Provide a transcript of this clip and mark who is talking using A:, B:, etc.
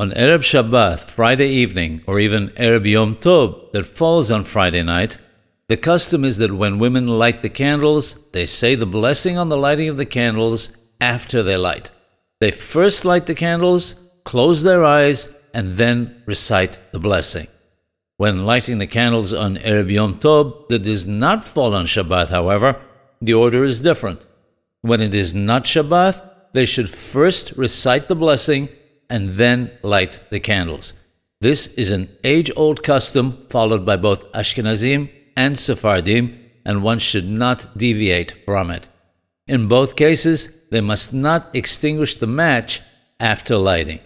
A: On Erev Shabbat, Friday evening, or even Erev Yom Tov that falls on Friday night, the custom is that when women light the candles, they say the blessing on the lighting of the candles after they light. They first light the candles, close their eyes, and then recite the blessing. When lighting the candles on Erev Yom Tov that does not fall on Shabbat, however, the order is different. When it is not Shabbat, they should first recite the blessing and then light the candles. This is an age old custom followed by both Ashkenazim and Sephardim, and one should not deviate from it. In both cases, they must not extinguish the match after lighting.